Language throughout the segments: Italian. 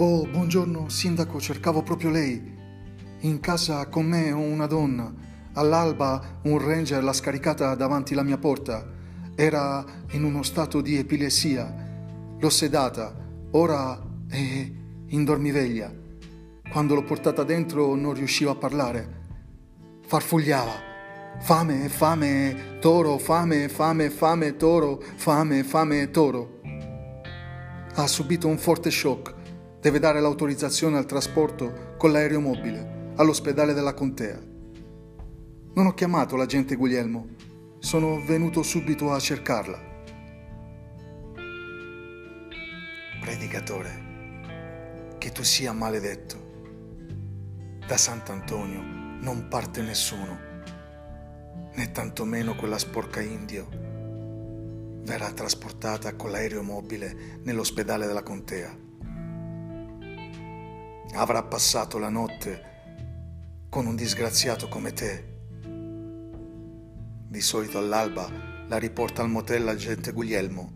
Oh, buongiorno, sindaco, cercavo proprio lei. In casa con me ho una donna. All'alba un ranger l'ha scaricata davanti la mia porta. Era in uno stato di epilessia. L'ho sedata. Ora è in dormiveglia. Quando l'ho portata dentro non riusciva a parlare. Farfugliava. Fame, fame, toro, fame, fame, fame, toro, fame, fame, toro. Ha subito un forte shock deve dare l'autorizzazione al trasporto con l'aereo mobile all'ospedale della contea. Non ho chiamato l'agente Guglielmo, sono venuto subito a cercarla. Predicatore, che tu sia maledetto. Da Sant'Antonio non parte nessuno, né tantomeno quella sporca indio verrà trasportata con l'aereo mobile nell'ospedale della contea avrà passato la notte con un disgraziato come te. Di solito all'alba la riporta al motel l'agente Guglielmo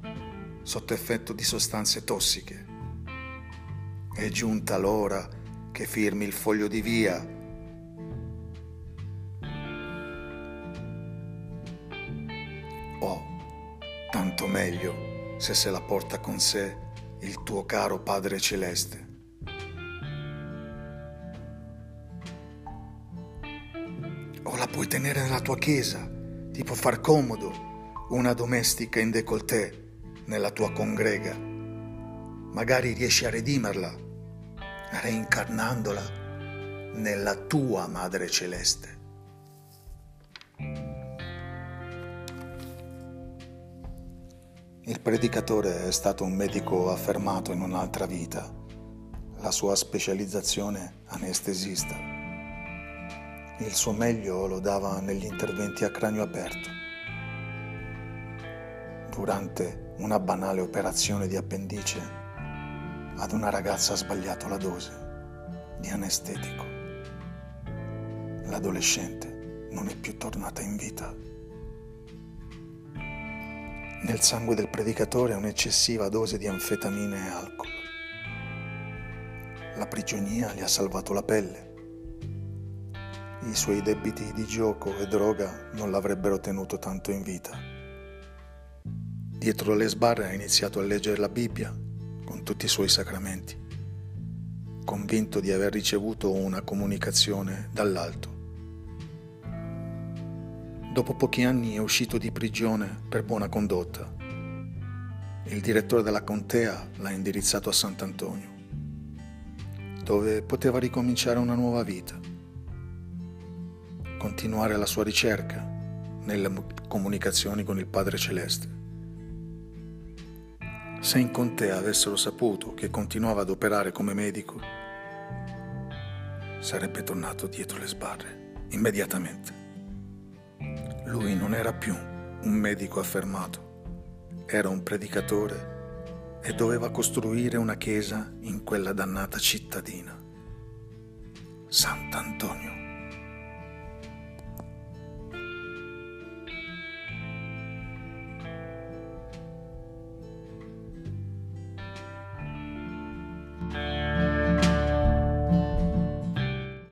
sotto effetto di sostanze tossiche. È giunta l'ora che firmi il foglio di via. Oh, tanto meglio se se la porta con sé il tuo caro Padre Celeste. O la puoi tenere nella tua chiesa, ti può far comodo una domestica in décolleté nella tua congrega. Magari riesci a redimerla, reincarnandola nella tua Madre Celeste. Il predicatore è stato un medico affermato in un'altra vita, la sua specializzazione anestesista. Il suo meglio lo dava negli interventi a cranio aperto. Durante una banale operazione di appendice, ad una ragazza ha sbagliato la dose di anestetico. L'adolescente non è più tornata in vita. Nel sangue del predicatore un'eccessiva dose di anfetamine e alcol. La prigionia gli ha salvato la pelle i suoi debiti di gioco e droga non l'avrebbero tenuto tanto in vita. Dietro le sbarre ha iniziato a leggere la Bibbia con tutti i suoi sacramenti, convinto di aver ricevuto una comunicazione dall'alto. Dopo pochi anni è uscito di prigione per buona condotta. Il direttore della contea l'ha indirizzato a Sant'Antonio, dove poteva ricominciare una nuova vita continuare la sua ricerca nelle comunicazioni con il Padre Celeste. Se in Contea avessero saputo che continuava ad operare come medico, sarebbe tornato dietro le sbarre immediatamente. Lui non era più un medico affermato, era un predicatore e doveva costruire una chiesa in quella dannata cittadina. Sant'Antonio.